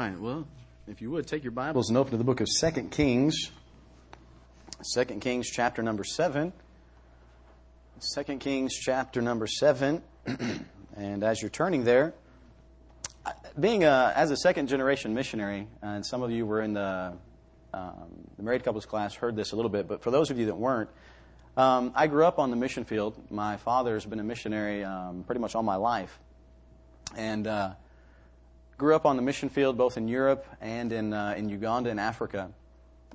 right. Well, if you would take your Bibles and open to the book of Second Kings. Second Kings chapter number 7. Second Kings chapter number 7. and as you're turning there, being a, as a second generation missionary, and some of you were in the, um, the married couples class, heard this a little bit, but for those of you that weren't, um, I grew up on the mission field. My father's been a missionary um, pretty much all my life. And uh, grew up on the mission field both in Europe and in, uh, in Uganda and Africa.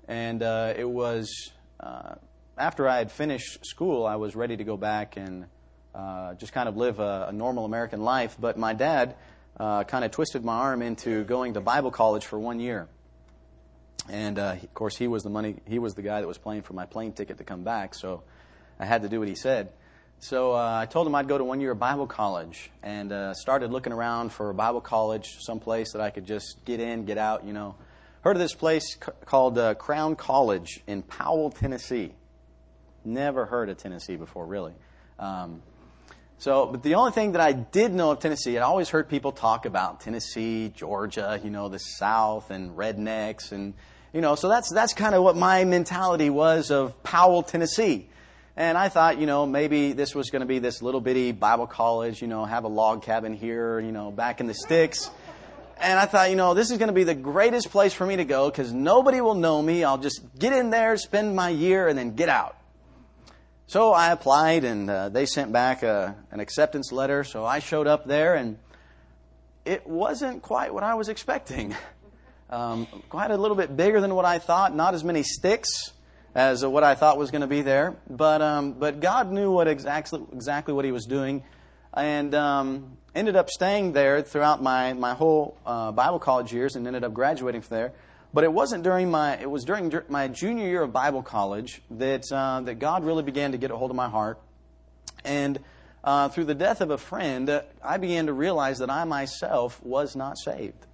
And uh, it was uh, after I had finished school, I was ready to go back and uh, just kind of live a, a, normal American life. But my dad uh, kind of twisted my arm into going to Bible college for one year. And of course, he was the money. He was the guy that was paying for my plane ticket to come back. So I had to do what he said. So uh, I told him I'd go to one year of Bible college and uh, started looking around for a Bible college, someplace that I could just get in, get out, you know. Heard of this place c- called uh, Crown College in Powell, Tennessee. Never heard of Tennessee before, really. Um, so, but the only thing that I did know of Tennessee, I'd always heard people talk about Tennessee, Georgia, you know, the South and rednecks and, you know, so that's, that's kind of what my mentality was of Powell, Tennessee. And I thought, you know, maybe this was going to be this little bitty Bible college, you know, have a log cabin here, you know, back in the sticks. And I thought, you know, this is going to be the greatest place for me to go because nobody will know me. I'll just get in there, spend my year, and then get out. So I applied, and uh, they sent back a, an acceptance letter. So I showed up there, and it wasn't quite what I was expecting. Um, quite a little bit bigger than what I thought, not as many sticks as what I thought was going to be there. But um, but God knew what exactly exactly what He was doing, and um, ended up staying there throughout my my whole uh, Bible college years, and ended up graduating from there. But it wasn't during my it was during my junior year of Bible college that uh, that God really began to get a hold of my heart, and. Uh, through the death of a friend, I began to realize that I myself was not saved.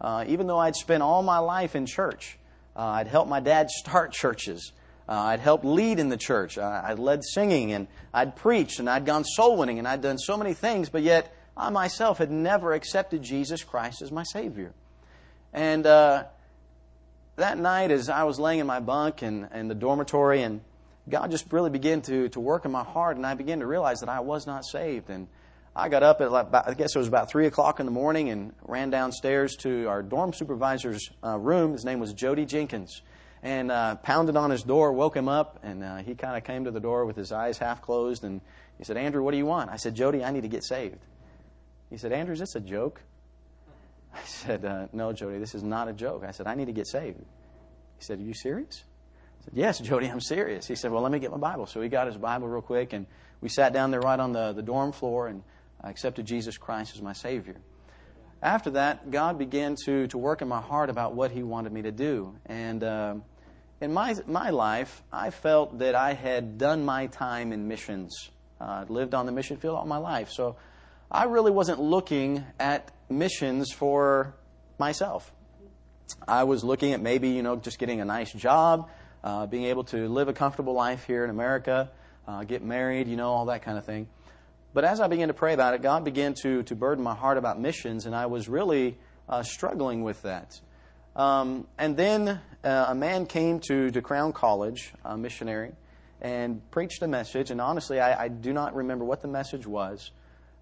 Uh, even though I'd spent all my life in church, uh, I'd helped my dad start churches. Uh, I'd helped lead in the church. Uh, I'd led singing and I'd preached and I'd gone soul winning and I'd done so many things, but yet I myself had never accepted Jesus Christ as my Savior. And uh, that night, as I was laying in my bunk in, in the dormitory, and God just really began to, to work in my heart, and I began to realize that I was not saved. And I got up at, like, I guess it was about 3 o'clock in the morning, and ran downstairs to our dorm supervisor's uh, room. His name was Jody Jenkins and uh, pounded on his door, woke him up, and uh, he kind of came to the door with his eyes half closed, and he said, "Andrew, what do you want?" I said, "Jody, I need to get saved." He said, "Andrew, is this a joke?" I said, uh, "No, Jody, this is not a joke." I said, "I need to get saved." He said, "Are you serious?" I said, "Yes, Jody, I'm serious." He said, "Well, let me get my Bible." So he got his Bible real quick, and we sat down there right on the, the dorm floor, and I accepted Jesus Christ as my Savior after that, God began to, to work in my heart about what He wanted me to do. And uh, in my, my life, I felt that I had done my time in missions. Uh, lived on the mission field all my life. So I really wasn't looking at missions for myself. I was looking at maybe, you know, just getting a nice job, uh, being able to live a comfortable life here in America, uh, get married, you know, all that kind of thing. But as I began to pray about it, God began to, to burden my heart about missions, and I was really uh, struggling with that. Um, and then uh, a man came to, to Crown College, a missionary, and preached a message. And honestly, I, I do not remember what the message was,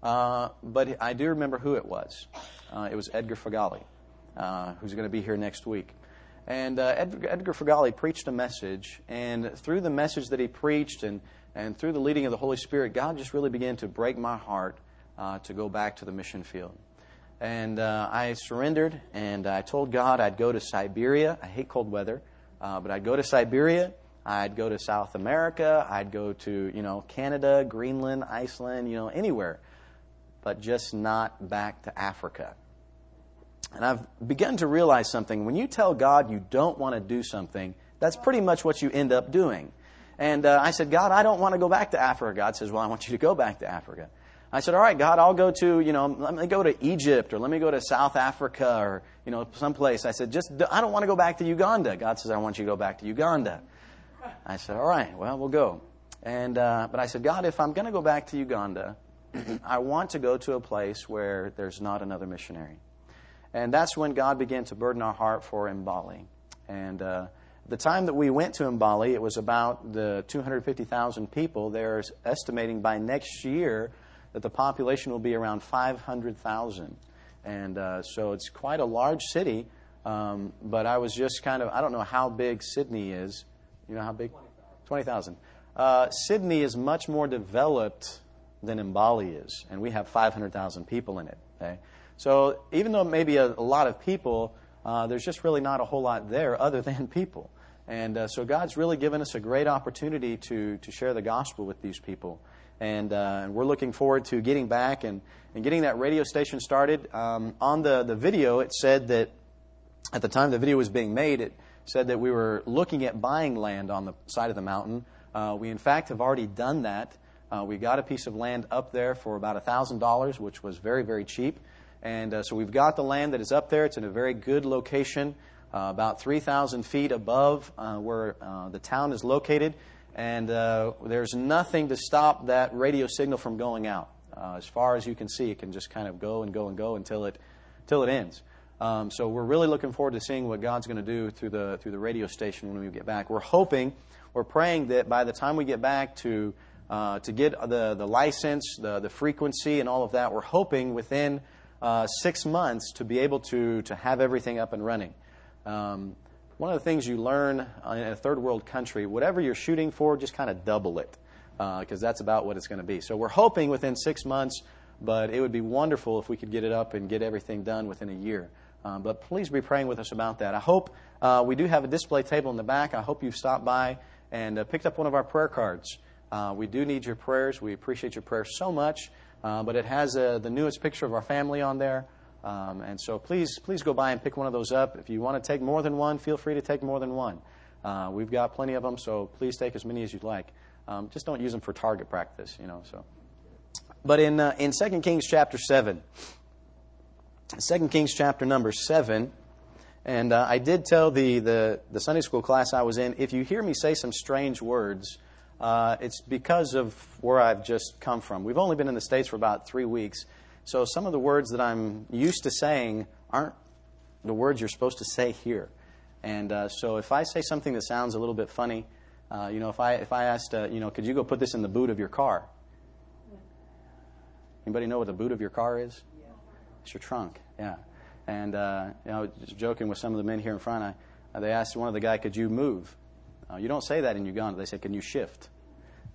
uh, but I do remember who it was. Uh, it was Edgar Fagali, uh, who's going to be here next week. And uh, Edgar, Edgar Fagali preached a message, and through the message that he preached and, and through the leading of the Holy Spirit, God just really began to break my heart to go back to the mission field. And uh, I surrendered and I told God I'd go to Siberia. I hate cold weather, uh, but I'd go to Siberia. I'd go to South America. I'd go to, you know, Canada, Greenland, Iceland, you know, anywhere, but just not back to Africa. And I've begun to realize something. When you tell God you don't want to do something, that's pretty much what you end up doing. And uh, I said, God, I don't want to go back to Africa. God says, Well, I want you to go back to Africa. I said, all right, God, I'll go to, you know, let me go to Egypt or let me go to South Africa or, you know, someplace. I said, just, I don't want to go back to Uganda. God says, I want you to go back to Uganda. I said, all right, well, we'll go. And, uh, but I said, God, if I'm going to go back to Uganda, I want to go to a place where there's not another missionary. And that's when God began to burden our heart for Mbale. And uh, the time that we went to Mbale, it was about the 250,000 people. They're estimating by next year that the population will be around 500,000. And uh, so it's quite a large city. Um, but I was just kind of, I don't know how big Sidney is. You know how big? 20,000. 20, uh, Sidney is much more developed than Mbale is, and we have 500,000 people in it. Okay? So even though maybe a, a lot of people, uh, there's just really not a whole lot there other than people. And uh, so God's really given us a great opportunity to, to share the gospel with these people. And, uh, and we're looking forward to getting back and, and getting that radio station started. Um, on the, the video, it said that at the time the video was being made, it said that we were looking at buying land on the side of the mountain. Uh, we, in fact, have already done that. Uh, we got a piece of land up there for about $1,000, which was very, very cheap. And uh, so we've got the land that is up there. It's in a very good location, uh, about 3,000 feet above uh, where uh, the town is located. And uh, there's nothing to stop that radio signal from going out. Uh, as far as you can see, it can just kind of go and go and go until it, until it ends. Um, so we're really looking forward to seeing what God's going to do through the, through the radio station when we get back. We're hoping, we're praying that by the time we get back to, to get the, the license, the, the frequency, and all of that, we're hoping within uh, six months to be able to, to have everything up and running. Um, one of the things you learn in a third world country, whatever you're shooting for, just kind of double it, because uh, that's about what it's going to be. So we're hoping within six months, but it would be wonderful if we could get it up and get everything done within a year. Um, but please be praying with us about that. I hope uh, we do have a display table in the back. I hope you've stopped by and uh, picked up one of our prayer cards. Uh, we do need your prayers. We appreciate your prayers so much. Uh, but it has uh, the newest picture of our family on there. Um, and so please, please go by and pick one of those up. If you want to take more than one, feel free to take more than one. Uh, we've got plenty of them, so please take as many as you'd like. Um, just don't use them for target practice, you know. So, but in uh, in Second Kings chapter seven, Second Kings chapter number seven, and uh, I did tell the, the the Sunday school class I was in, if you hear me say some strange words, uh, it's because of where I've just come from. We've only been in the States for about three weeks, so some of the words that I'm used to saying aren't the words you're supposed to say here. And uh, so if I say something that sounds a little bit funny, uh, you know, if I, if I asked, uh, you know, could you go put this in the boot of your car? Anybody know what the boot of your car is? Yeah. It's your trunk, yeah. And, uh, you know, just joking with some of the men here in front, I, they asked one of the guy, could you move? Uh, you don't say that in Uganda. They say, can you shift?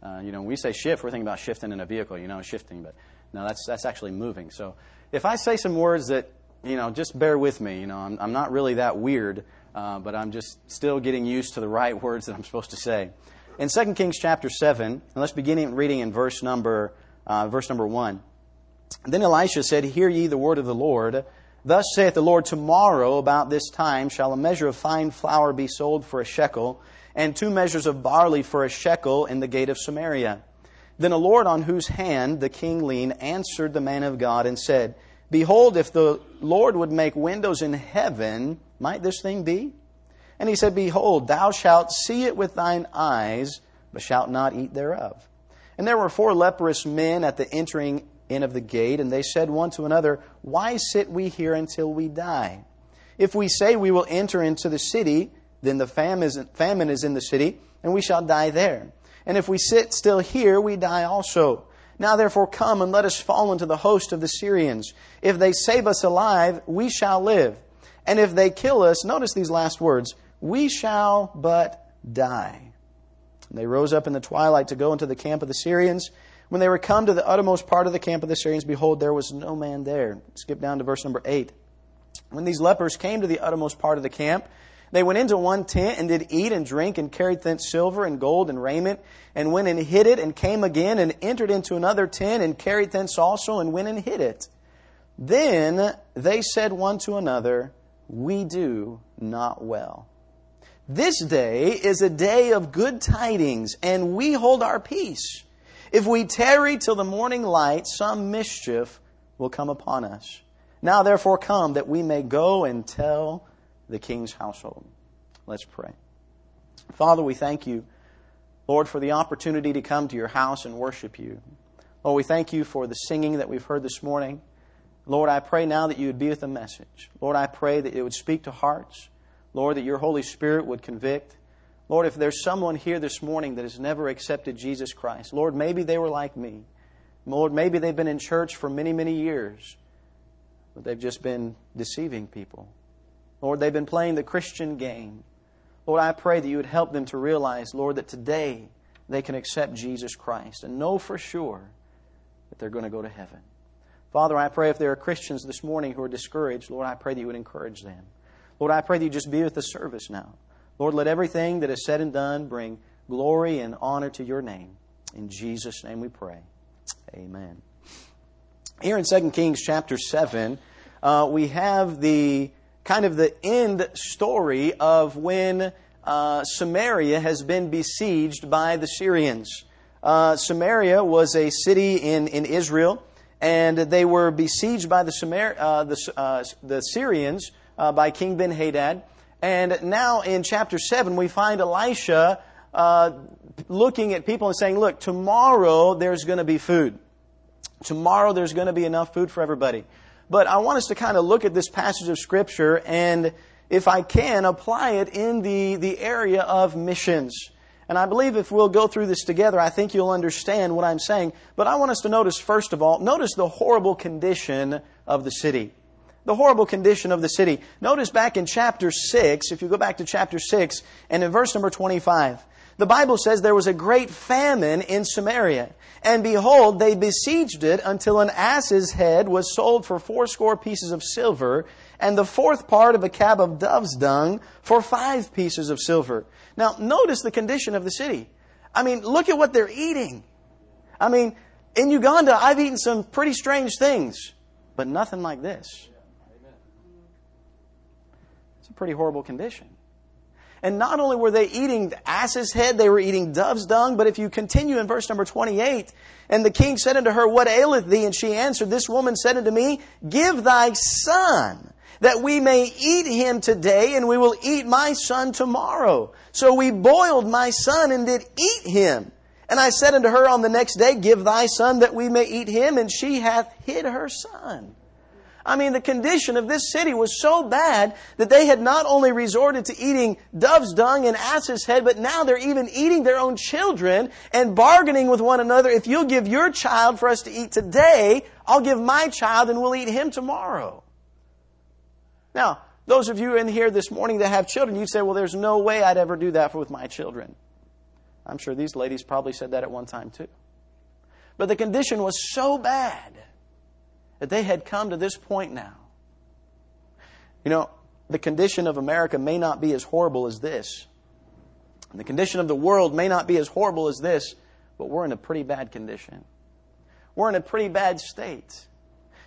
Uh, you know, when we say shift, we're thinking about shifting in a vehicle, you know, shifting, but no, that's, that's actually moving. So if I say some words that, you know, just bear with me, you know, I'm, I'm not really that weird, uh, but I'm just still getting used to the right words that I'm supposed to say. In 2 Kings chapter 7, and let's begin reading in verse number, uh, verse number 1. Then Elisha said, Hear ye the word of the Lord. Thus saith the Lord, Tomorrow about this time shall a measure of fine flour be sold for a shekel, and two measures of barley for a shekel in the gate of Samaria. Then a Lord on whose hand the king leaned answered the man of God and said, Behold, if the Lord would make windows in heaven, might this thing be? And he said, Behold, thou shalt see it with thine eyes, but shalt not eat thereof. And there were four leprous men at the entering in of the gate, and they said one to another, Why sit we here until we die? If we say we will enter into the city, then the famine is in the city, and we shall die there. And if we sit still here, we die also. Now therefore come and let us fall into the host of the Syrians. If they save us alive, we shall live. And if they kill us, notice these last words, we shall but die. And they rose up in the twilight to go into the camp of the Syrians. When they were come to the uttermost part of the camp of the Syrians, behold, there was no man there. Skip down to verse number 8. When these lepers came to the uttermost part of the camp, they went into one tent and did eat and drink and carried thence silver and gold and raiment and went and hid it and came again and entered into another tent and carried thence also and went and hid it. Then they said one to another, We do not well. This day is a day of good tidings and we hold our peace. If we tarry till the morning light, some mischief will come upon us. Now therefore come that we may go and tell the king's household. Let's pray. Father, we thank you, Lord, for the opportunity to come to your house and worship you. Lord, we thank you for the singing that we've heard this morning. Lord, I pray now that you would be with the message. Lord, I pray that it would speak to hearts. Lord, that your Holy Spirit would convict. Lord, if there's someone here this morning that has never accepted Jesus Christ, Lord, maybe they were like me. Lord, maybe they've been in church for many, many years, but they've just been deceiving people. Lord, they've been playing the Christian game. Lord, I pray that you would help them to realize, Lord, that today they can accept Jesus Christ and know for sure that they're going to go to heaven. Father, I pray if there are Christians this morning who are discouraged, Lord, I pray that you would encourage them. Lord, I pray that you just be with the service now. Lord, let everything that is said and done bring glory and honor to your name. In Jesus' name we pray. Amen. Here in 2 Kings chapter 7, uh, we have the kind of the end story of when uh, Samaria has been besieged by the Syrians. Uh, Samaria was a city in, in Israel, and they were besieged by the, Samar- uh, the, uh, the Syrians uh, by King Ben Hadad. And now in chapter 7, we find Elisha uh, looking at people and saying, Look, tomorrow there's going to be food. Tomorrow there's going to be enough food for everybody. But I want us to kind of look at this passage of Scripture and, if I can, apply it in the, the area of missions. And I believe if we'll go through this together, I think you'll understand what I'm saying. But I want us to notice, first of all, notice the horrible condition of the city. The horrible condition of the city. Notice back in chapter 6, if you go back to chapter 6, and in verse number 25, the Bible says there was a great famine in Samaria. And behold, they besieged it until an ass's head was sold for fourscore pieces of silver, and the fourth part of a cab of dove's dung for five pieces of silver. Now, notice the condition of the city. I mean, look at what they're eating. I mean, in Uganda, I've eaten some pretty strange things, but nothing like this. It's a pretty horrible condition. And not only were they eating ass's head, they were eating dove's dung. But if you continue in verse number 28, and the king said unto her, What aileth thee? And she answered, This woman said unto me, Give thy son, that we may eat him today, and we will eat my son tomorrow. So we boiled my son and did eat him. And I said unto her on the next day, Give thy son that we may eat him. And she hath hid her son. I mean, the condition of this city was so bad that they had not only resorted to eating dove's dung and ass's head, but now they're even eating their own children and bargaining with one another. If you'll give your child for us to eat today, I'll give my child and we'll eat him tomorrow. Now, those of you in here this morning that have children, you'd say, well, there's no way I'd ever do that with my children. I'm sure these ladies probably said that at one time too. But the condition was so bad that they had come to this point now. You know, the condition of America may not be as horrible as this. And the condition of the world may not be as horrible as this, but we're in a pretty bad condition. We're in a pretty bad state.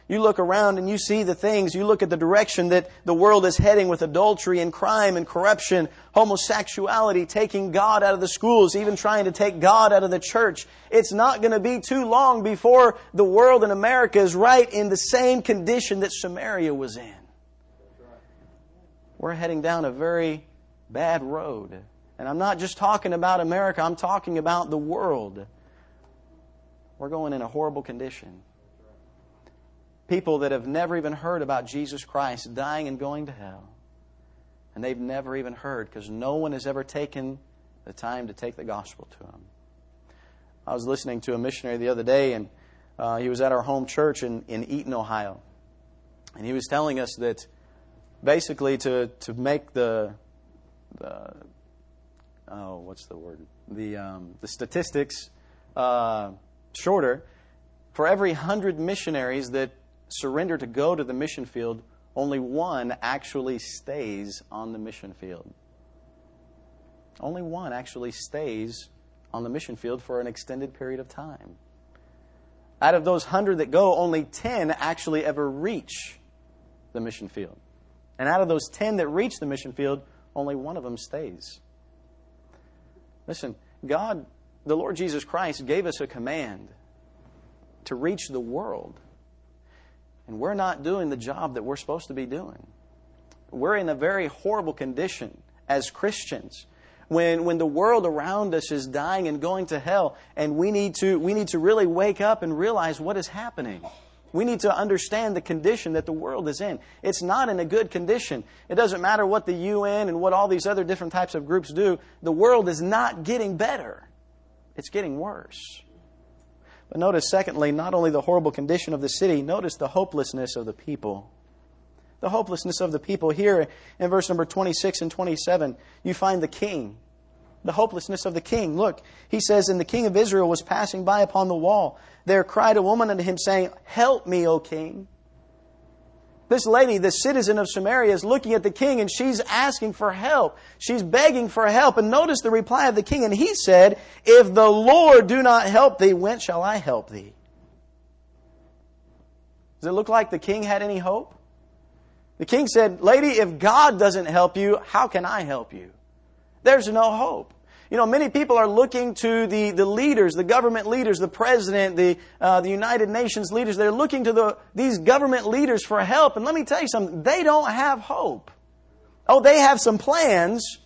You look around and you see the things, you look at the direction that the world is heading with adultery and crime and corruption, homosexuality, taking God out of the schools, even trying to take God out of the church. It's not going to be too long before the world in America is right in the same condition that Samaria was in. We're heading down a very bad road. And I'm not just talking about America, I'm talking about the world. We're going in a horrible condition people that have never even heard about Jesus Christ dying and going to hell. And they've never even heard because no one has ever taken the time to take the gospel to them. I was listening to a missionary the other day, and uh, he was at our home church in, in Eaton, Ohio. And he was telling us that basically to, to make the, the oh, what's the word? The, um, the statistics uh, shorter, for every hundred missionaries that surrender to go to the mission field, only one actually stays on the mission field. Only one actually stays on the mission field for an extended period of time. Out of those hundred that go, only 10 actually ever reach the mission field. And out of those 10 that reach the mission field, only one of them stays. Listen, God, the Lord Jesus Christ, gave us a command to reach the world and we're not doing the job that we're supposed to be doing. We're in a very horrible condition as Christians. When, when the world around us is dying and going to hell, and we need, to, we need to really wake up and realize what is happening. We need to understand the condition that the world is in. It's not in a good condition. It doesn't matter what the UN and what all these other different types of groups do. The world is not getting better. It's getting worse. But notice, secondly, not only the horrible condition of the city, notice the hopelessness of the people. The hopelessness of the people. Here in verse number 26 and 27, you find the king. The hopelessness of the king. Look, he says, And the king of Israel was passing by upon the wall. There cried a woman unto him, saying, Help me, O king. This lady, the citizen of Samaria, is looking at the king and she's asking for help. She's begging for help. And notice the reply of the king. And he said, If the Lord do not help thee, whence shall I help thee? Does it look like the king had any hope? The king said, Lady, if God doesn't help you, how can I help you? There's no hope. You know, many people are looking to the, the leaders, the government leaders, the president, the, uh, the United Nations leaders. They're looking to the, these government leaders for help. And let me tell you something, they don't have hope. Oh, they have some plans,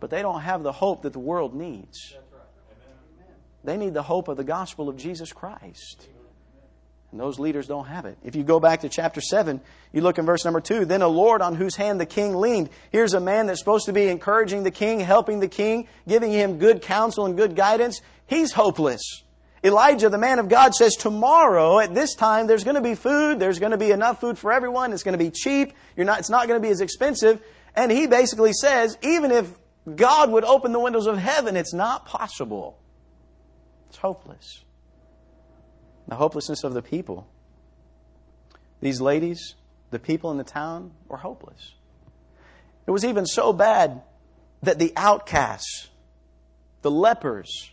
but they don't have the hope that the world needs. They need the hope of the gospel of Jesus Christ. And those leaders don't have it. If you go back to chapter 7, you look in verse number 2, then a Lord on whose hand the king leaned. Here's a man that's supposed to be encouraging the king, helping the king, giving him good counsel and good guidance. He's hopeless. Elijah, the man of God, says tomorrow at this time there's going to be food, there's going to be enough food for everyone, it's going to be cheap, You're not, it's not going to be as expensive. And he basically says, even if God would open the windows of heaven, it's not possible. It's hopeless the hopelessness of the people. These ladies, the people in the town, were hopeless. It was even so bad that the outcasts, the lepers,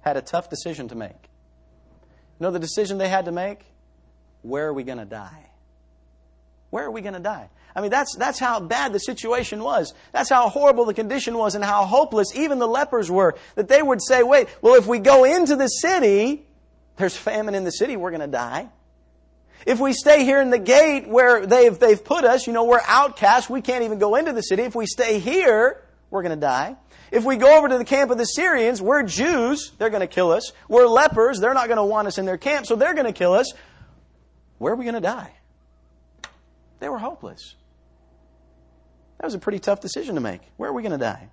had a tough decision to make. You know the decision they had to make? Where are we going to die? Where are we going to die? I mean, that's, that's how bad the situation was. That's how horrible the condition was and how hopeless even the lepers were. That they would say, wait, well, if we go into the city, there's famine in the city, we're going to die. If we stay here in the gate where they've, they've put us, you know, we're outcasts, we can't even go into the city. If we stay here, we're going to die. If we go over to the camp of the Syrians, we're Jews, they're going to kill us. We're lepers, they're not going to want us in their camp, so they're going to kill us. Where are we going to die? They were hopeless. That was a pretty tough decision to make. Where are we going to die?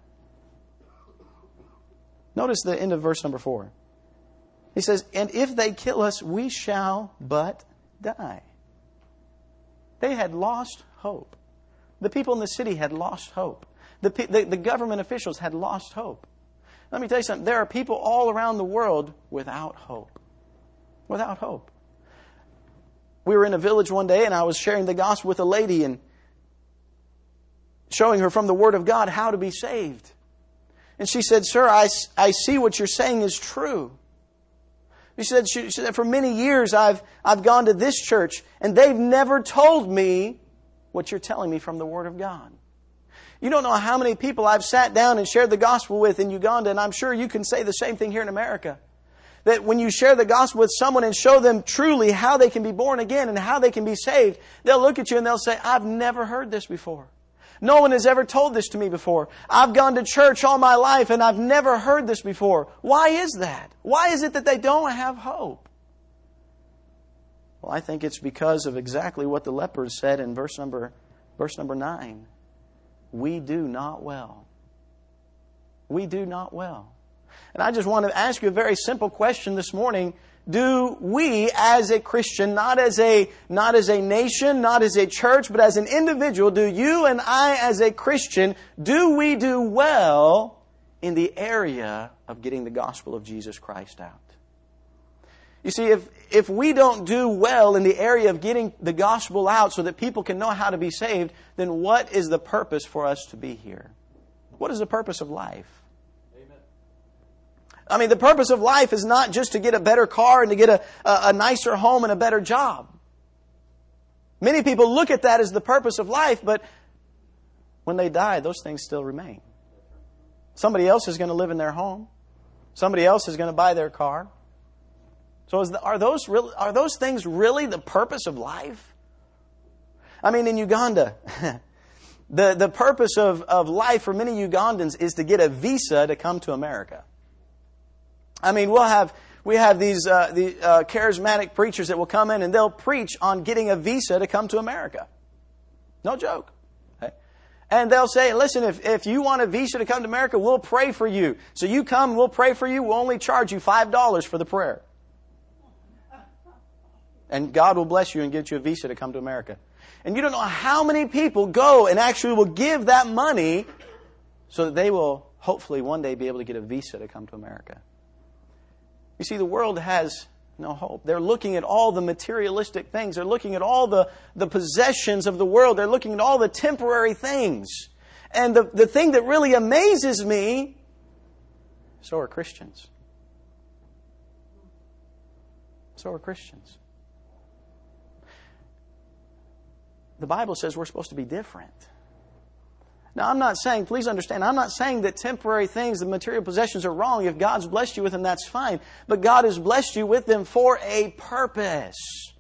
Notice the end of verse number 4. He says, And if they kill us, we shall but die. They had lost hope. The people in the city had lost hope. The, the, the, government officials had lost hope. Let me tell you something. There are people all around the world without hope. Without hope. We were in a village one day and I was sharing the gospel with a lady and showing her from the Word of God how to be saved. And she said, Sir, I, I see what you're saying is true. She said, she, she said, for many years I've, I've gone to this church and they've never told me what you're telling me from the Word of God. You don't know how many people I've sat down and shared the gospel with in Uganda, and I'm sure you can say the same thing here in America. That when you share the gospel with someone and show them truly how they can be born again and how they can be saved, they'll look at you and they'll say, I've never heard this before. No one has ever told this to me before. I've gone to church all my life and I've never heard this before. Why is that? Why is it that they don't have hope? Well, I think it's because of exactly what the lepers said in verse number, verse number 9. We do not well. We do not well. And I just want to ask you a very simple question this morning do we as a Christian, not as a, not as a nation, not as a church, but as an individual, do you and I as a Christian, do we do well in the area of getting the gospel of Jesus Christ out? You see, if, if we don't do well in the area of getting the gospel out so that people can know how to be saved, then what is the purpose for us to be here? What is the purpose of life? I mean, the purpose of life is not just to get a better car and to get a, a, a nicer home and a better job. Many people look at that as the purpose of life, but when they die, those things still remain. Somebody else is going to live in their home. Somebody else is going to buy their car. So the, are, those are those things really the purpose of life? I mean, in Uganda, the, the purpose of, of life for many Ugandans is to get a visa to come to America. I mean, we'll have we have these uh, the uh, charismatic preachers that will come in and they'll preach on getting a visa to come to America. No joke. Okay? And they'll say, listen, if, if you want a visa to come to America, we'll pray for you. So you come, we'll pray for you, we'll only charge you $5 for the prayer. And God will bless you and get you a visa to come to America. And you don't know how many people go and actually will give that money so that they will hopefully one day be able to get a visa to come to America. You see, the world has no hope. They're looking at all the materialistic things. They're looking at all the, the possessions of the world. They're looking at all the temporary things. And the, the thing that really amazes me, so are Christians. So are Christians. The Bible says we're supposed to be different. Now, I'm not saying, please understand, I'm not saying that temporary things, the material possessions are wrong. If God's blessed you with them, that's fine. But God has blessed you with them for a purpose,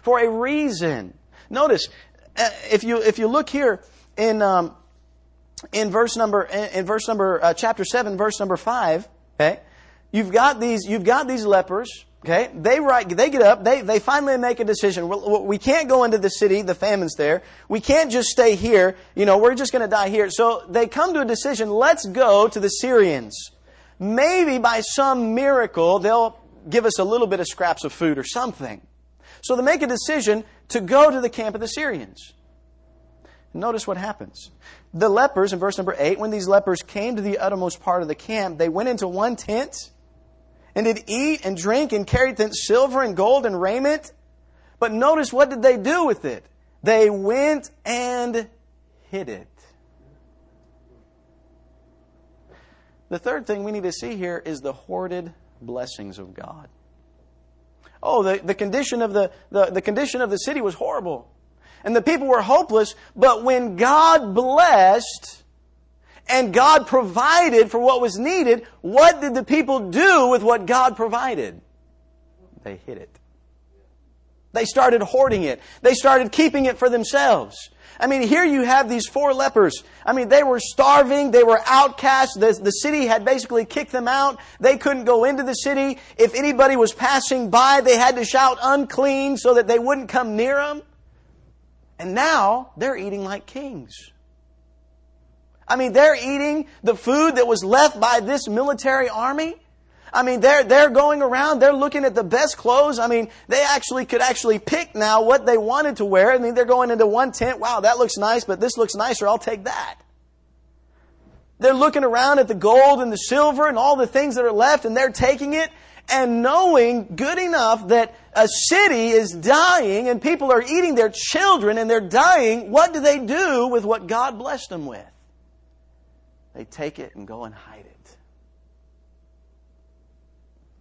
for a reason. Notice, uh, if you, if you look here in, um, in verse number, in verse number, uh, chapter 7, verse number 5, okay, you've got these, you've got these lepers, Okay, they write, they get up, they, they finally make a decision. We can't go into the city, the famine's there. We can't just stay here. You know, we're just going to die here. So they come to a decision, let's go to the Syrians. Maybe by some miracle, they'll give us a little bit of scraps of food or something. So they make a decision to go to the camp of the Syrians. Notice what happens. The lepers, in verse number 8, when these lepers came to the uttermost part of the camp, they went into one tent and did eat and drink and carried thence silver and gold and raiment. But notice what did they do with it? They went and hid it. The third thing we need to see here is the hoarded blessings of God. Oh, the, the condition of the, the, the condition of the city was horrible. And the people were hopeless, but when God blessed, and God provided for what was needed, what did the people do with what God provided? They hid it. They started hoarding it. They started keeping it for themselves. I mean, here you have these four lepers. I mean, they were starving. They were outcasts. The, the city had basically kicked them out. They couldn't go into the city. If anybody was passing by, they had to shout unclean so that they wouldn't come near them. And now they're eating like kings. I mean, they're eating the food that was left by this military army. I mean, they're, they're going around, they're looking at the best clothes. I mean, they actually could actually pick now what they wanted to wear. I mean, they're going into one tent. Wow, that looks nice, but this looks nicer. I'll take that. They're looking around at the gold and the silver and all the things that are left and they're taking it and knowing good enough that a city is dying and people are eating their children and they're dying. What do they do with what God blessed them with? They take it and go and hide it.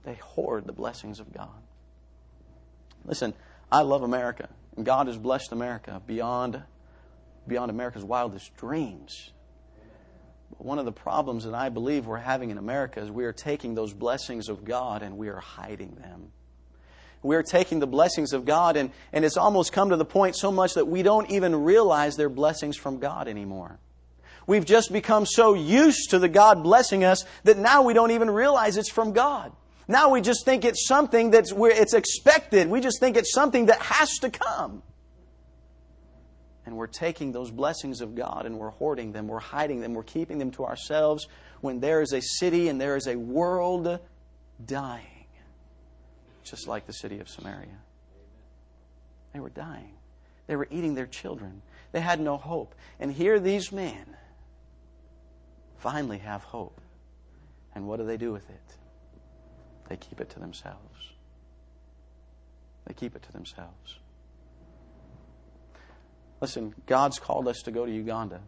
They hoard the blessings of God. Listen, I love America, and God has blessed America beyond, beyond America's wildest dreams. But one of the problems that I believe we're having in America is we are taking those blessings of God and we are hiding them. We are taking the blessings of God, and, and it's almost come to the point so much that we don't even realize they're blessings from God anymore. We've just become so used to the God blessing us that now we don't even realize it's from God. Now we just think it's something that's where it's expected. We just think it's something that has to come. And we're taking those blessings of God and we're hoarding them, we're hiding them, we're keeping them to ourselves when there is a city and there is a world dying, just like the city of Samaria. They were dying. They were eating their children. They had no hope. And here these men finally have hope. And what do they do with it? They keep it to themselves. They keep it to themselves. Listen, God's called us to go to Uganda.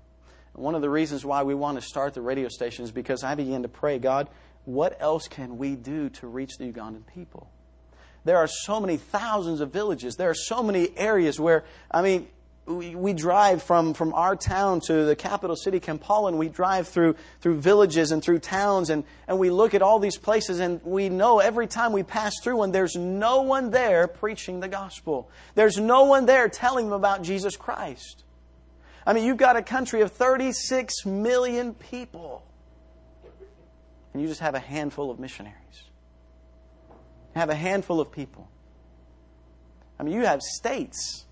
And one of the reasons why we want to start the radio station is because I began to pray, God, what else can we do to reach the Ugandan people? There are so many thousands of villages. There are so many areas where, I mean, we, drive from, from our town to the capital city, Kampala, and we drive through, through villages and through towns, and, and we look at all these places, and we know every time we pass through one, there's no one there preaching the gospel. There's no one there telling them about Jesus Christ. I mean, you've got a country of 36 million people, and you just have a handful of missionaries. you have a handful of people. I mean, you have states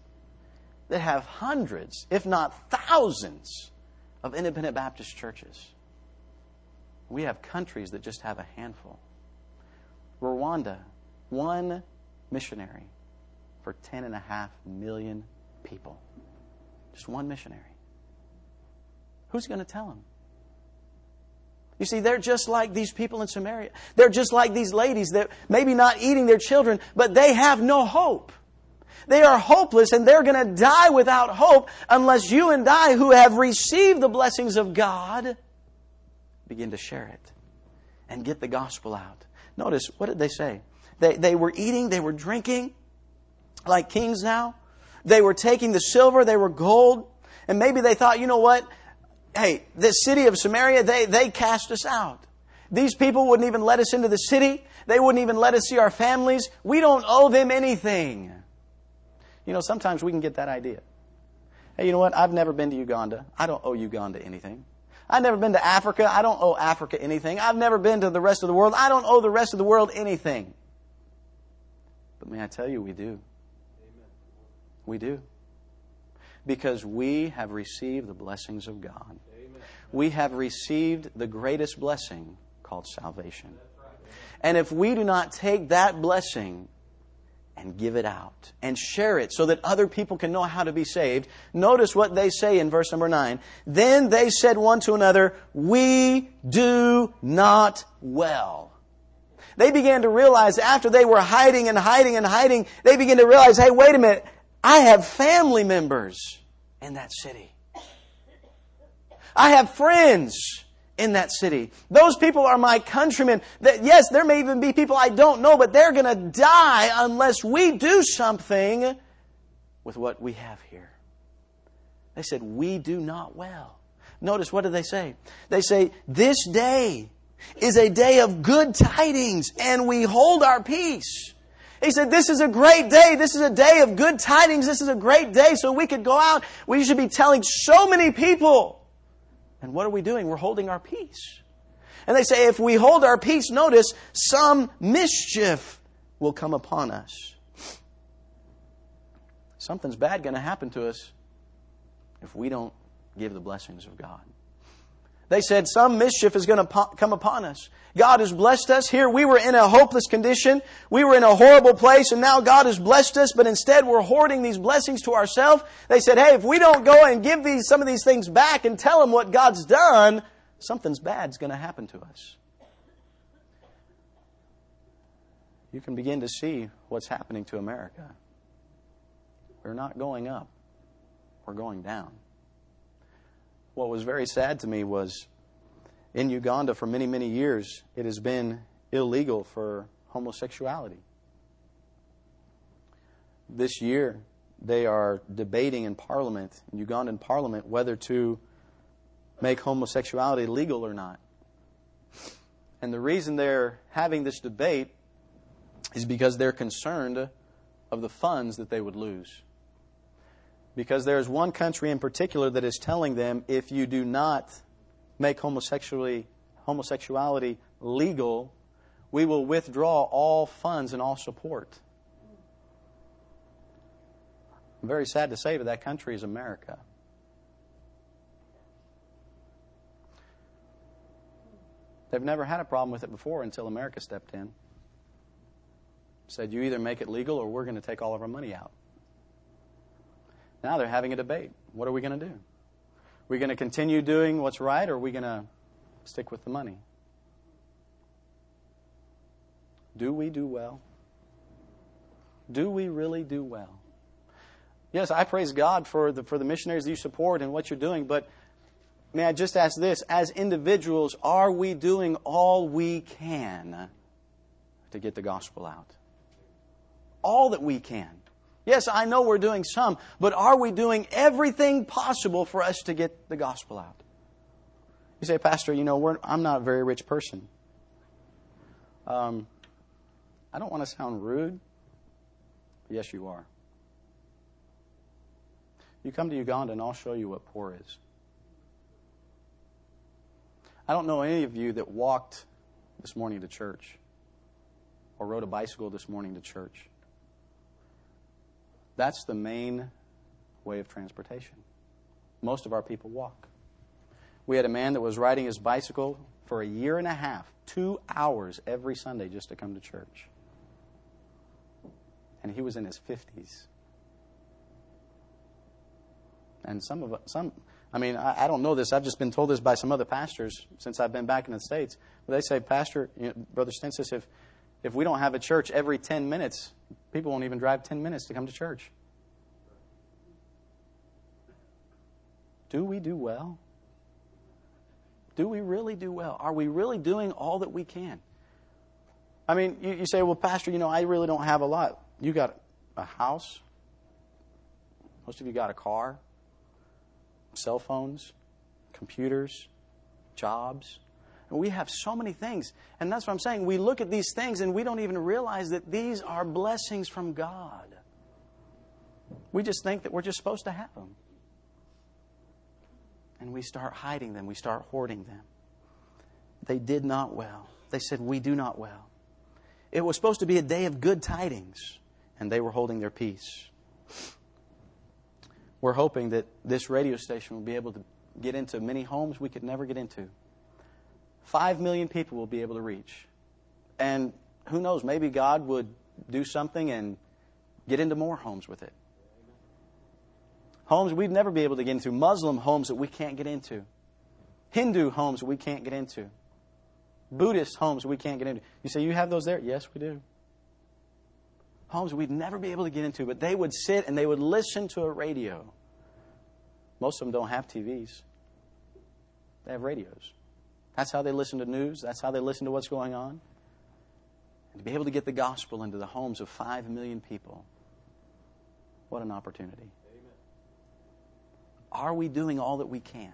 that have hundreds, if not thousands, of independent Baptist churches. We have countries that just have a handful. Rwanda, one missionary for 10.5 million people. Just one missionary. Who's going to tell them? You see, they're just like these people in Samaria. They're just like these ladies that maybe not eating their children, but they have no hope. They are hopeless and they're going to die without hope unless you and I, who have received the blessings of God, begin to share it and get the gospel out. Notice, what did they say? They, they were eating, they were drinking like kings now. They were taking the silver, they were gold, and maybe they thought, you know what? Hey, this city of Samaria, they, they cast us out. These people wouldn't even let us into the city. They wouldn't even let us see our families. We don't owe them anything. You know, sometimes we can get that idea. Hey, you know what? I've never been to Uganda. I don't owe Uganda anything. I've never been to Africa. I don't owe Africa anything. I've never been to the rest of the world. I don't owe the rest of the world anything. But may I tell you, we do. We do. Because we have received the blessings of God. We have received the greatest blessing called salvation. And if we do not take that blessing and give it out and share it so that other people can know how to be saved. Notice what they say in verse number 9. Then they said one to another, We do not well. They began to realize after they were hiding and hiding and hiding, they began to realize, hey, wait a minute, I have family members in that city. I have friends in that city. Those people are my countrymen. That, yes, there may even be people I don't know, but they're going to die unless we do something with what we have here. They said, We do not well. Notice, what do they say? They say, This day is a day of good tidings, and we hold our peace. He said, This is a great day. This is a day of good tidings. This is a great day. So we could go out. We should be telling so many people and what are we doing? We're holding our peace. And they say if we hold our peace, notice, some mischief will come upon us. Something's bad going to happen to us if we don't give the blessings of God. They said some mischief is going to come upon us. God has blessed us. Here we were in a hopeless condition. We were in a horrible place and now God has blessed us, but instead we're hoarding these blessings to ourselves. They said, hey, if we don't go and give these, some of these things back and tell them what God's done, something's bad's going to happen to us. You can begin to see what's happening to America. We're not going up. We're going down. What was very sad to me was in Uganda for many, many years, it has been illegal for homosexuality. This year, they are debating in Parliament, in Ugandan Parliament, whether to make homosexuality legal or not. And the reason they're having this debate is because they're concerned of the funds that they would lose. Because there's one country in particular that is telling them if you do not make homosexuality, homosexuality legal, we will withdraw all funds and all support. I'm very sad to say, but that country is America. They've never had a problem with it before until America stepped in. Said, you either make it legal or we're going to take all of our money out. Now they're having a debate. What are we going to do? Are we going to continue doing what's right or are we going to stick with the money? Do we do well? Do we really do well? Yes, I praise God for the, for the missionaries you support and what you're doing, but may I just ask this as individuals, are we doing all we can to get the gospel out? All that we can. Yes, I know we're doing some, but are we doing everything possible for us to get the gospel out? You say, Pastor, you know, I'm not a very rich person. Um, I don't want to sound rude. Yes, you are. You come to Uganda and I'll show you what poor is. I don't know any of you that walked this morning to church. or rode a bicycle this morning to church. That's the main way of transportation. Most of our people walk. We had a man that was riding his bicycle for a year and a half, two hours every Sunday just to come to church. And he was in his 50s. And some of some, I mean, I, I, don't know this. I've just been told this by some other pastors since I've been back in the States. But they say, Pastor, you know, Brother Stent says, if, if we don't have a church every 10 minutes, people won't even drive 10 minutes to come to church. Do we do well? Do we really do well? Are we really doing all that we can? I mean, you, you say, well, Pastor, you know, I really don't have a lot. You got a house. Most of you got a car, cell phones, computers, jobs. We have so many things. And that's what I'm saying. We look at these things and we don't even realize that these are blessings from God. We just think that we're just supposed to have them and we start hiding them, we start hoarding them. They did not well. They said, We do not well. It was supposed to be a day of good tidings, and they were holding their peace. We're hoping that this radio station will be able to get into many homes we could never get into. Five million people will be able to reach. And who knows, maybe God would do something and get into more homes with it homes we'd never be able to get into, Muslim homes that we can't get into, Hindu homes we can't get into, Buddhist homes we can't get into. You say, You have those there? Yes, we do. Homes we'd never be able to get into, but they would sit and they would listen to a radio. Most of them don't have TVs, they have radios. That's how they listen to news, that's how they listen to what's going on. And to be able to get the gospel into the homes of five million people, what an opportunity. Amen. Are we doing all that we can?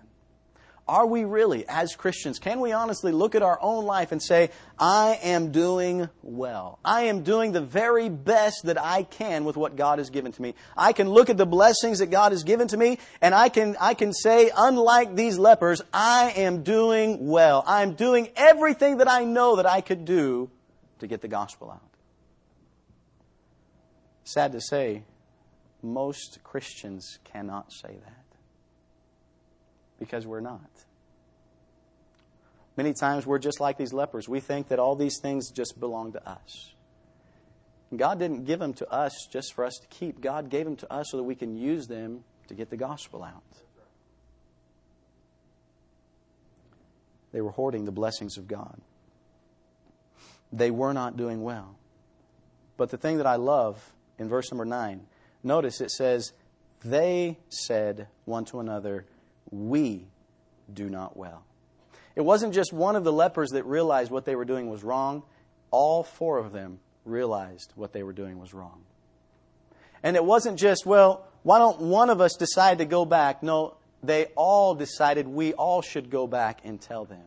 Are we really, as Christians, can we honestly look at our own life and say, I am doing well? I am doing the very best that I can with what God has given to me. I can look at the blessings that God has given to me and I can, I can say, unlike these lepers, I am doing well. I'm doing everything that I know that I could do to get the gospel out. Sad to say, most Christians cannot say that because we're not. Many times we're just like these lepers. We think that all these things just belong to us. God didn't give them to us just for us to keep. God gave them to us so that we can use them to get the gospel out. They were hoarding the blessings of God. They were not doing well. But the thing that I love in verse number 9, notice it says, They said one to another, we do not well. It wasn't just one of the lepers that realized what they were doing was wrong, all four of them realized what they were doing was wrong. And it wasn't just, well, why don't one of us decide to go back? No, they all decided we all should go back and tell them.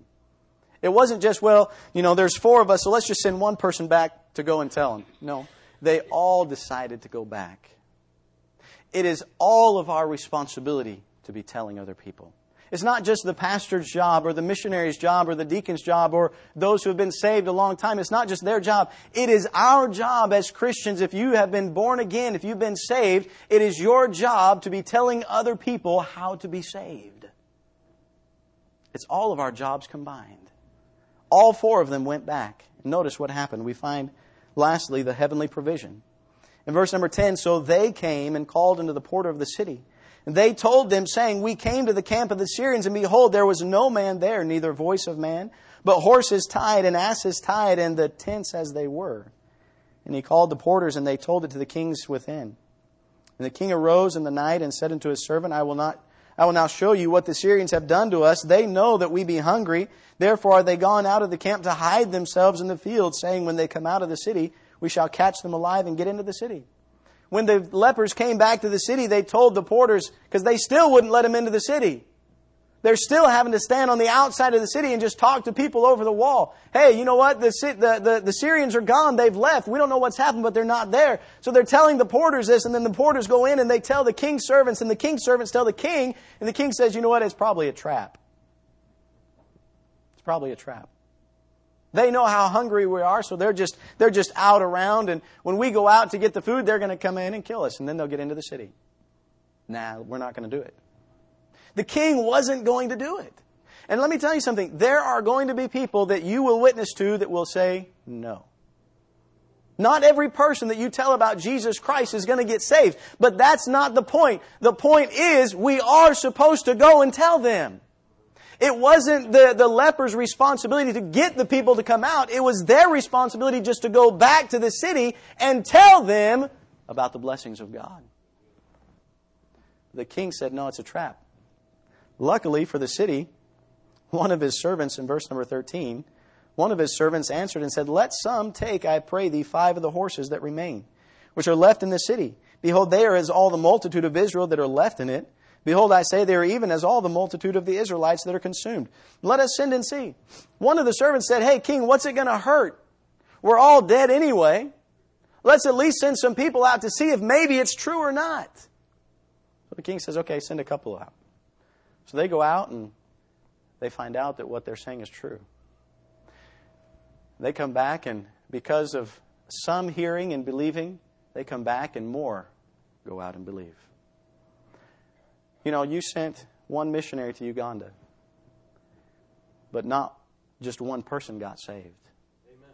It wasn't just, well, you know, there's four of us, so let's just send one person back to go and tell them. No, they all decided to go back. It is all of our responsibility to be telling other people. It's not just the pastor's job or the missionary's job or the deacon's job or those who have been saved a long time. It's not just their job. It is our job as Christians. If you have been born again, if you've been saved, it is your job to be telling other people how to be saved. It's all of our jobs combined. All four of them went back. Notice what happened. We find, lastly, the heavenly provision. In verse number 10, so they came and called into the porter of the city and they told them, saying, We came to the camp of the Syrians, and behold, there was no man there, neither voice of man, but horses tied and asses tied, and the tents as they were. And he called the porters, and they told it to the kings within. And the king arose in the night and said unto his servant, I will not I will now show you what the Syrians have done to us. They know that we be hungry. Therefore are they gone out of the camp to hide themselves in the field, saying, When they come out of the city, we shall catch them alive and get into the city when the lepers came back to the city, they told the porters, because they still wouldn't let them into the city. They're still having to stand on the outside of the city and just talk to people over the wall. Hey, you know what? The, the, the, the, Syrians are gone. They've left. We don't know what's happened, but they're not there. So they're telling the porters this, and then the porters go in and they tell the king's servants, and the king's servants tell the king, and the king says, you know what? It's probably a trap. It's probably a trap. They know how hungry we are, so they're just, they're just out around. And when we go out to get the food, they're going to come in and kill us, and then they'll get into the city. Nah, we're not going to do it. The king wasn't going to do it. And let me tell you something. There are going to be people that you will witness to that will say no. Not every person that you tell about Jesus Christ is going to get saved. But that's not the point. The point is we are supposed to go and tell them. It wasn't the, the leper's responsibility to get the people to come out. It was their responsibility just to go back to the city and tell them about the blessings of God. The king said, no, it's a trap. Luckily for the city, one of his servants in verse number 13, one of his servants answered and said, Let some take, I pray thee, five of the horses that remain, which are left in the city. Behold, they are as all the multitude of Israel that are left in it. Behold, I say they are even as all the multitude of the Israelites that are consumed. Let us send and see. One of the servants said, Hey, king, what's it going to hurt? We're all dead anyway. Let's at least send some people out to see if maybe it's true or not. So the king says, Okay, send a couple out. So they go out and they find out that what they're saying is true. They come back, and because of some hearing and believing, they come back, and more go out and believe. You know, you sent one missionary to Uganda, but not just one person got saved. Amen.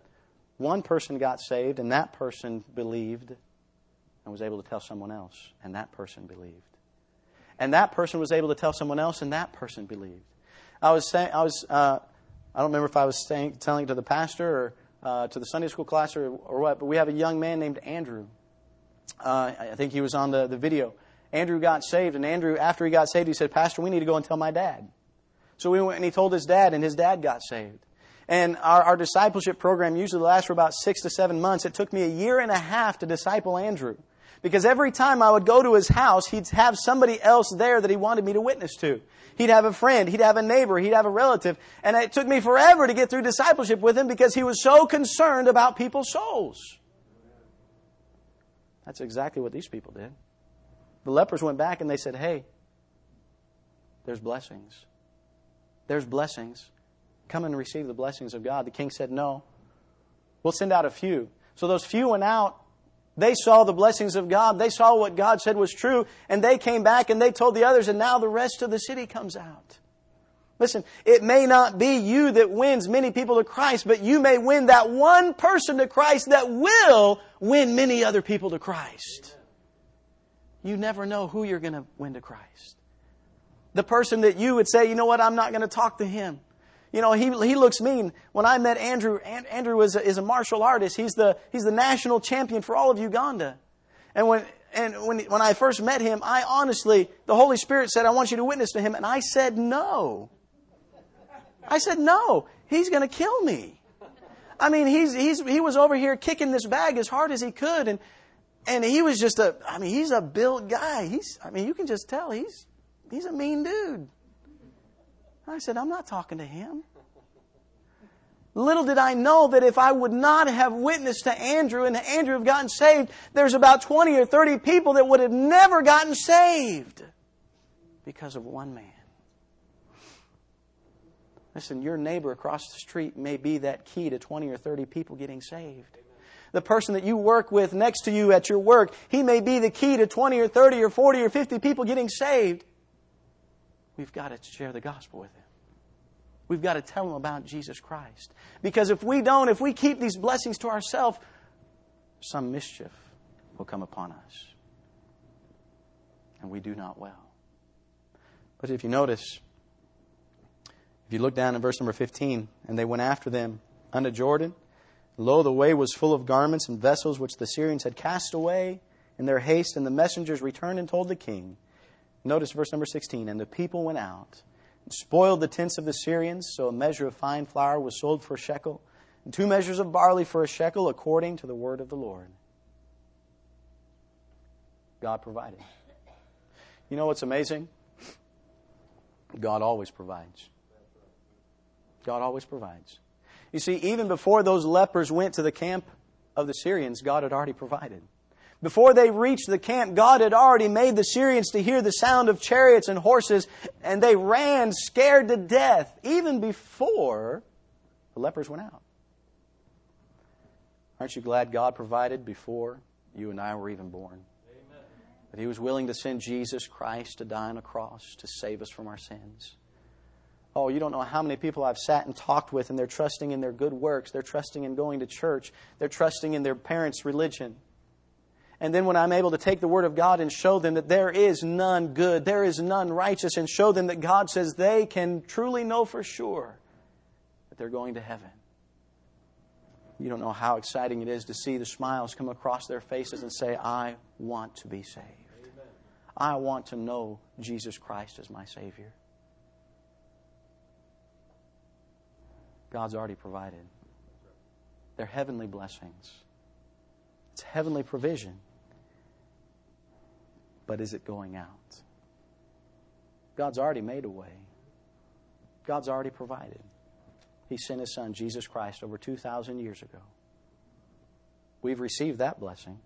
One person got saved, and that person believed and was able to tell someone else, and that person believed. And that person was able to tell someone else, and that person believed. I was saying, I was, uh, I don't remember if I was saying, telling it to the pastor or uh, to the Sunday school class or, or what, but we have a young man named Andrew. Uh, I think he was on the, the video. Andrew got saved, and Andrew, after he got saved, he said, Pastor, we need to go and tell my dad. So we went and he told his dad, and his dad got saved. And our, our discipleship program usually lasts for about six to seven months. It took me a year and a half to disciple Andrew. Because every time I would go to his house, he'd have somebody else there that he wanted me to witness to. He'd have a friend, he'd have a neighbor, he'd have a relative. And it took me forever to get through discipleship with him because he was so concerned about people's souls. That's exactly what these people did. The lepers went back and they said, Hey, there's blessings. There's blessings. Come and receive the blessings of God. The king said, No. We'll send out a few. So those few went out they saw the blessings of God. They saw what God said was true. And they came back and they told the others, and now the rest of the city comes out. Listen, it may not be you that wins many people to Christ, but you may win that one person to Christ that will win many other people to Christ. You never know who you're going to win to Christ. The person that you would say, you know what, I'm not going to talk to him. You know, he, he looks mean. When I met Andrew, Andrew is a, is a martial artist. He's the, he's the national champion for all of Uganda. And when, and when, when I first met him, I honestly, the Holy Spirit said, I want you to witness to him. And I said, no. I said, no. He's going to kill me. I mean, he's, he's, he was over here kicking this bag as hard as he could. And, and he was just a, I mean, he's a built guy. He's, I mean, you can just tell he's, he's a mean dude. I said, I'm not talking to him. Little did I know that if I would not have witnessed to Andrew and Andrew have gotten saved, there's about 20 or 30 people that would have never gotten saved because of one man. Listen, your neighbor across the street may be that key to 20 or 30 people getting saved. The person that you work with next to you at your work, he may be the key to 20 or 30 or 40 or 50 people getting saved. We've got to share the gospel with him. We've got to tell them about Jesus Christ. Because if we don't, if we keep these blessings to ourselves, some mischief will come upon us. And we do not well. But if you notice, if you look down in verse number 15, and they went after them unto Jordan, lo, the way was full of garments and vessels which the Syrians had cast away in their haste, and the messengers returned and told the king. Notice verse number 16, and the people went out and spoiled the tents of the Syrians, so a measure of fine flour was sold for a shekel, and two measures of barley for a shekel, according to the word of the Lord. God provided. You know what's amazing? God always provides. God always provides. You see, even before those lepers went to the camp of the Syrians, God had already provided. Before they reached the camp, God had already made the Syrians to hear the sound of chariots and horses, and they ran scared to death even before the lepers went out. Aren't you glad God provided before you and I were even born? Amen. That He was willing to send Jesus Christ to die on a cross to save us from our sins. Oh, you don't know how many people I've sat and talked with, and they're trusting in their good works. They're trusting in going to church. They're trusting in their parents' religion. And then when I'm able to take the Word of God and show them that there is none good, there is none righteous, and show them that God says they can truly know for sure that they're going to heaven. You don't know how exciting it is to see the smiles come across their faces and say, I want to be saved. I want to know Jesus Christ as my Savior. God's already provided. They're heavenly blessings, it's heavenly provision. But is it going out? God's already made a way, God's already provided. He sent His Son, Jesus Christ, over 2,000 years ago. We've received that blessing.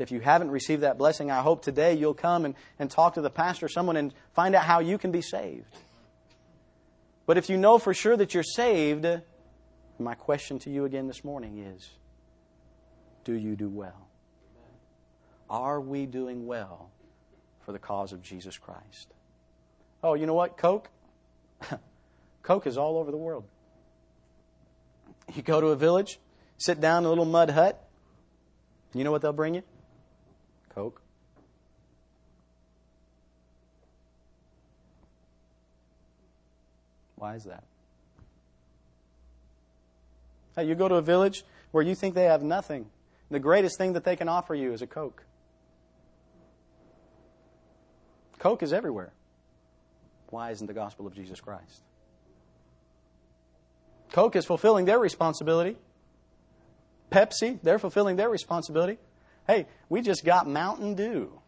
If you haven't received that blessing, I hope today you'll come and, and talk to the pastor, someone, and find out how you can be saved. But if you know for sure that you're saved, my question to you again this morning is do you do well? Are we doing well for the cause of Jesus Christ? Oh, you know what? Coke? Coke is all over the world. You go to a village, sit down in a little mud hut, you know what they'll bring you? Coke. Why is that? Hey, you go to a village where you think they have nothing. The greatest thing that they can offer you is a Coke. Coke is everywhere. Why isn't the gospel of Jesus Christ? Coke is fulfilling their responsibility. Pepsi, they're fulfilling their responsibility. Hey, we just got Mountain Dew.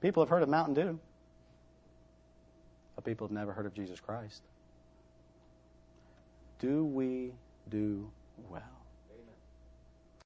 People have heard of Mountain Dew, but people have never heard of Jesus Christ. Do we do